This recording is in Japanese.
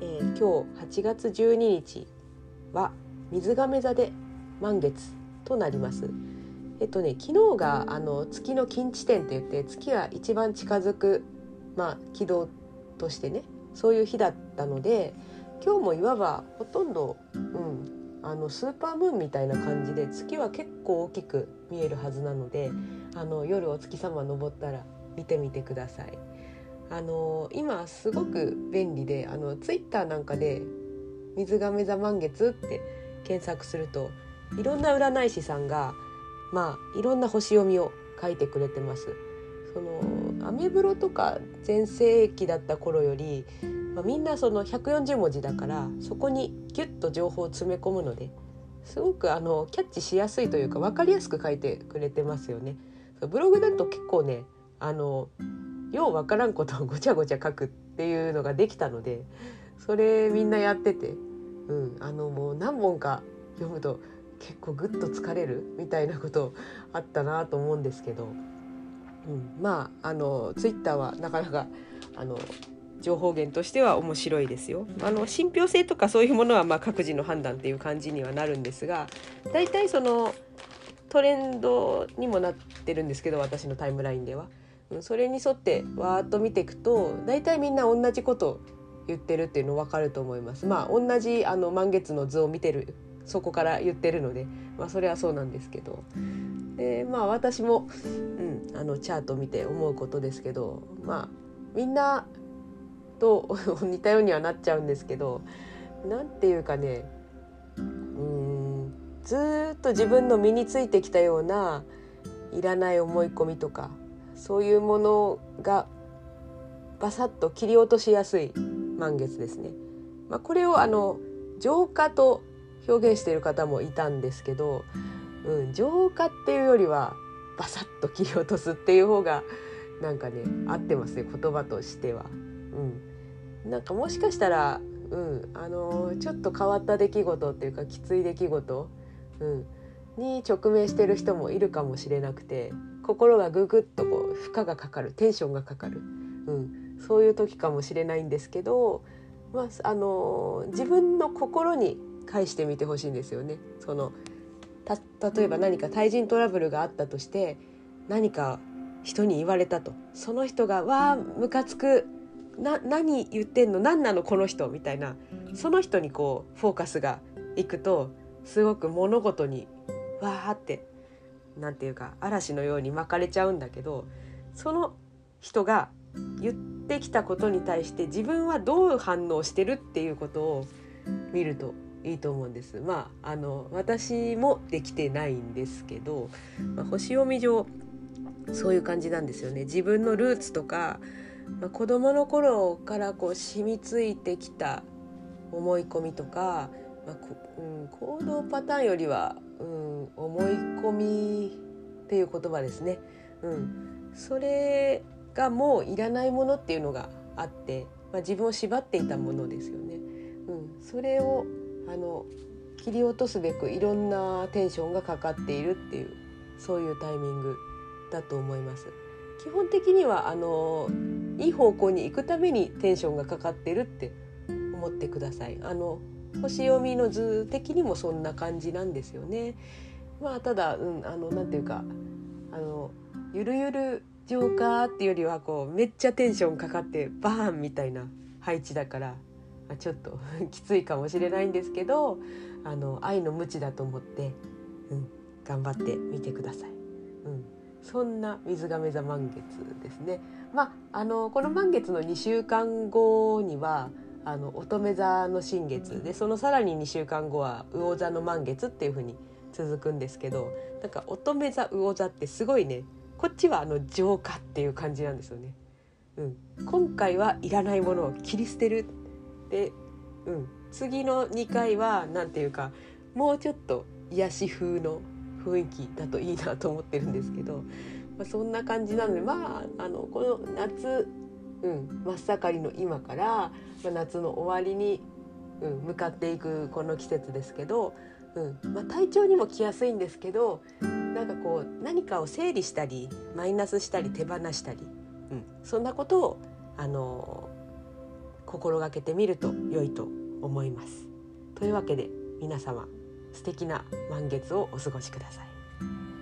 えー、今日8月12日は水亀座で満月となります。えっとね昨日があの月の近地点って言って月が一番近づくまあ軌道としてねそういう日だったので今日もいわばほとんど、うん、あのスーパームーンみたいな感じで月は結構大きく見えるはずなのであの夜お月様登ったら見てみてください。あの今すごく便利であのツイッターなんかで「水亀座満月」って検索するといろんな占い師さんがまあいろんな星読みを書いてくれてます。そのアメブロとか全盛期だった頃よりまあ、みんなその140文字だからそこにギュッと情報を詰め込むのですごくあのキャッチしやすいというか分かりやすく書いてくれてますよね。ブログだと結構ねあのようわからんことをごちゃごちゃ書くっていうのができたのでそれみんなやってて、うん、あのもう何本か読むと結構グッと疲れるみたいなことあったなと思うんですけど、うん、まああのツイッターはなかなかあの情報源としては面白いですよ。あの信憑性とかそういうものはまあ各自の判断っていう感じにはなるんですが大体そのトレンドにもなってるんですけど私のタイムラインでは。それに沿ってわーっと見ていくと大体みんな同じこと言ってるっていうの分かると思います。まあ同じあの満月の図を見てるそこから言ってるので、まあ、それはそうなんですけどでまあ私も、うん、あのチャート見て思うことですけどまあみんなと 似たようにはなっちゃうんですけど何て言うかねうんずっと自分の身についてきたようないらない思い込みとかそういうものがバサッと切り落としやすい満月ですね。まあ、これをあの浄化と表現している方もいたんですけど、うん、浄化っていうよりはバサッと切り落とすっていう方がなんかね合ってますね言葉としては。うん、なんかもしかしたら、うんあのー、ちょっと変わった出来事っていうかきつい出来事、うん、に直面してる人もいるかもしれなくて心がググッとこう負荷がかかるテンションがかかる、うん、そういう時かもしれないんですけど、まああの、自分の心に返してみてほしいんですよね。その例えば何か対人トラブルがあったとして何か人に言われたと。その人が「わあムカつく。な何言ってんの？何なのこの人みたいな。その人にこうフォーカスがいくとすごく物事にわーって何て言うか嵐のように巻かれちゃうんだけどその人が言ってきたことに対して自分はどう反応してるっていうことを見るといいと思うんです。まああの私もできてないんですけど、まあ、星読み上そういう感じなんですよね。自分のルーツとかまあ、子どもの頃からこう染みついてきた思い込みとか、まあうん、行動パターンよりは、うん、思い込みっていう言葉ですね、うん、それがもういらないものっていうのがあって、まあ、自分を縛っていたものですよね。うん、それをあの切り落とすべくいろんなテンションがかかっているっていうそういうタイミングだと思います。基本的にはあのいい方向に行くためにテンションがかかってるって思ってください。あの星読みの図的にもそんな感じなんですよね。まあただ、うん、あのなんていうかあのゆるゆるジョーカーっていうよりはこうめっちゃテンションかかってバーンみたいな配置だから、まあ、ちょっと きついかもしれないんですけどあの愛の無知だと思って、うん、頑張ってみてください。うんそんな水亀座満月ですね。まあ、あのこの満月の2週間後にはあの乙女座の新月。でそのさらに2週間後は魚座の満月っていう風に続くんですけどなんか乙女座魚座ってすごいねこっちはあの浄化っていう感じなんですよね。うん、今回はいらないものを切り捨てる。で、うん、次の2回は何て言うかもうちょっと癒し風の雰囲気だといいなと思ってるんですけど、まあ、そんな感じなのでまああのこの夏、うん、真っ盛りの今から、まあ、夏の終わりに、うん、向かっていくこの季節ですけど、うんまあ、体調にも来やすいんですけどなんかこう何かを整理したりマイナスしたり手放したり、うん、そんなことをあの心がけてみると良いと思います。というわけで皆様素敵な満月をお過ごしください。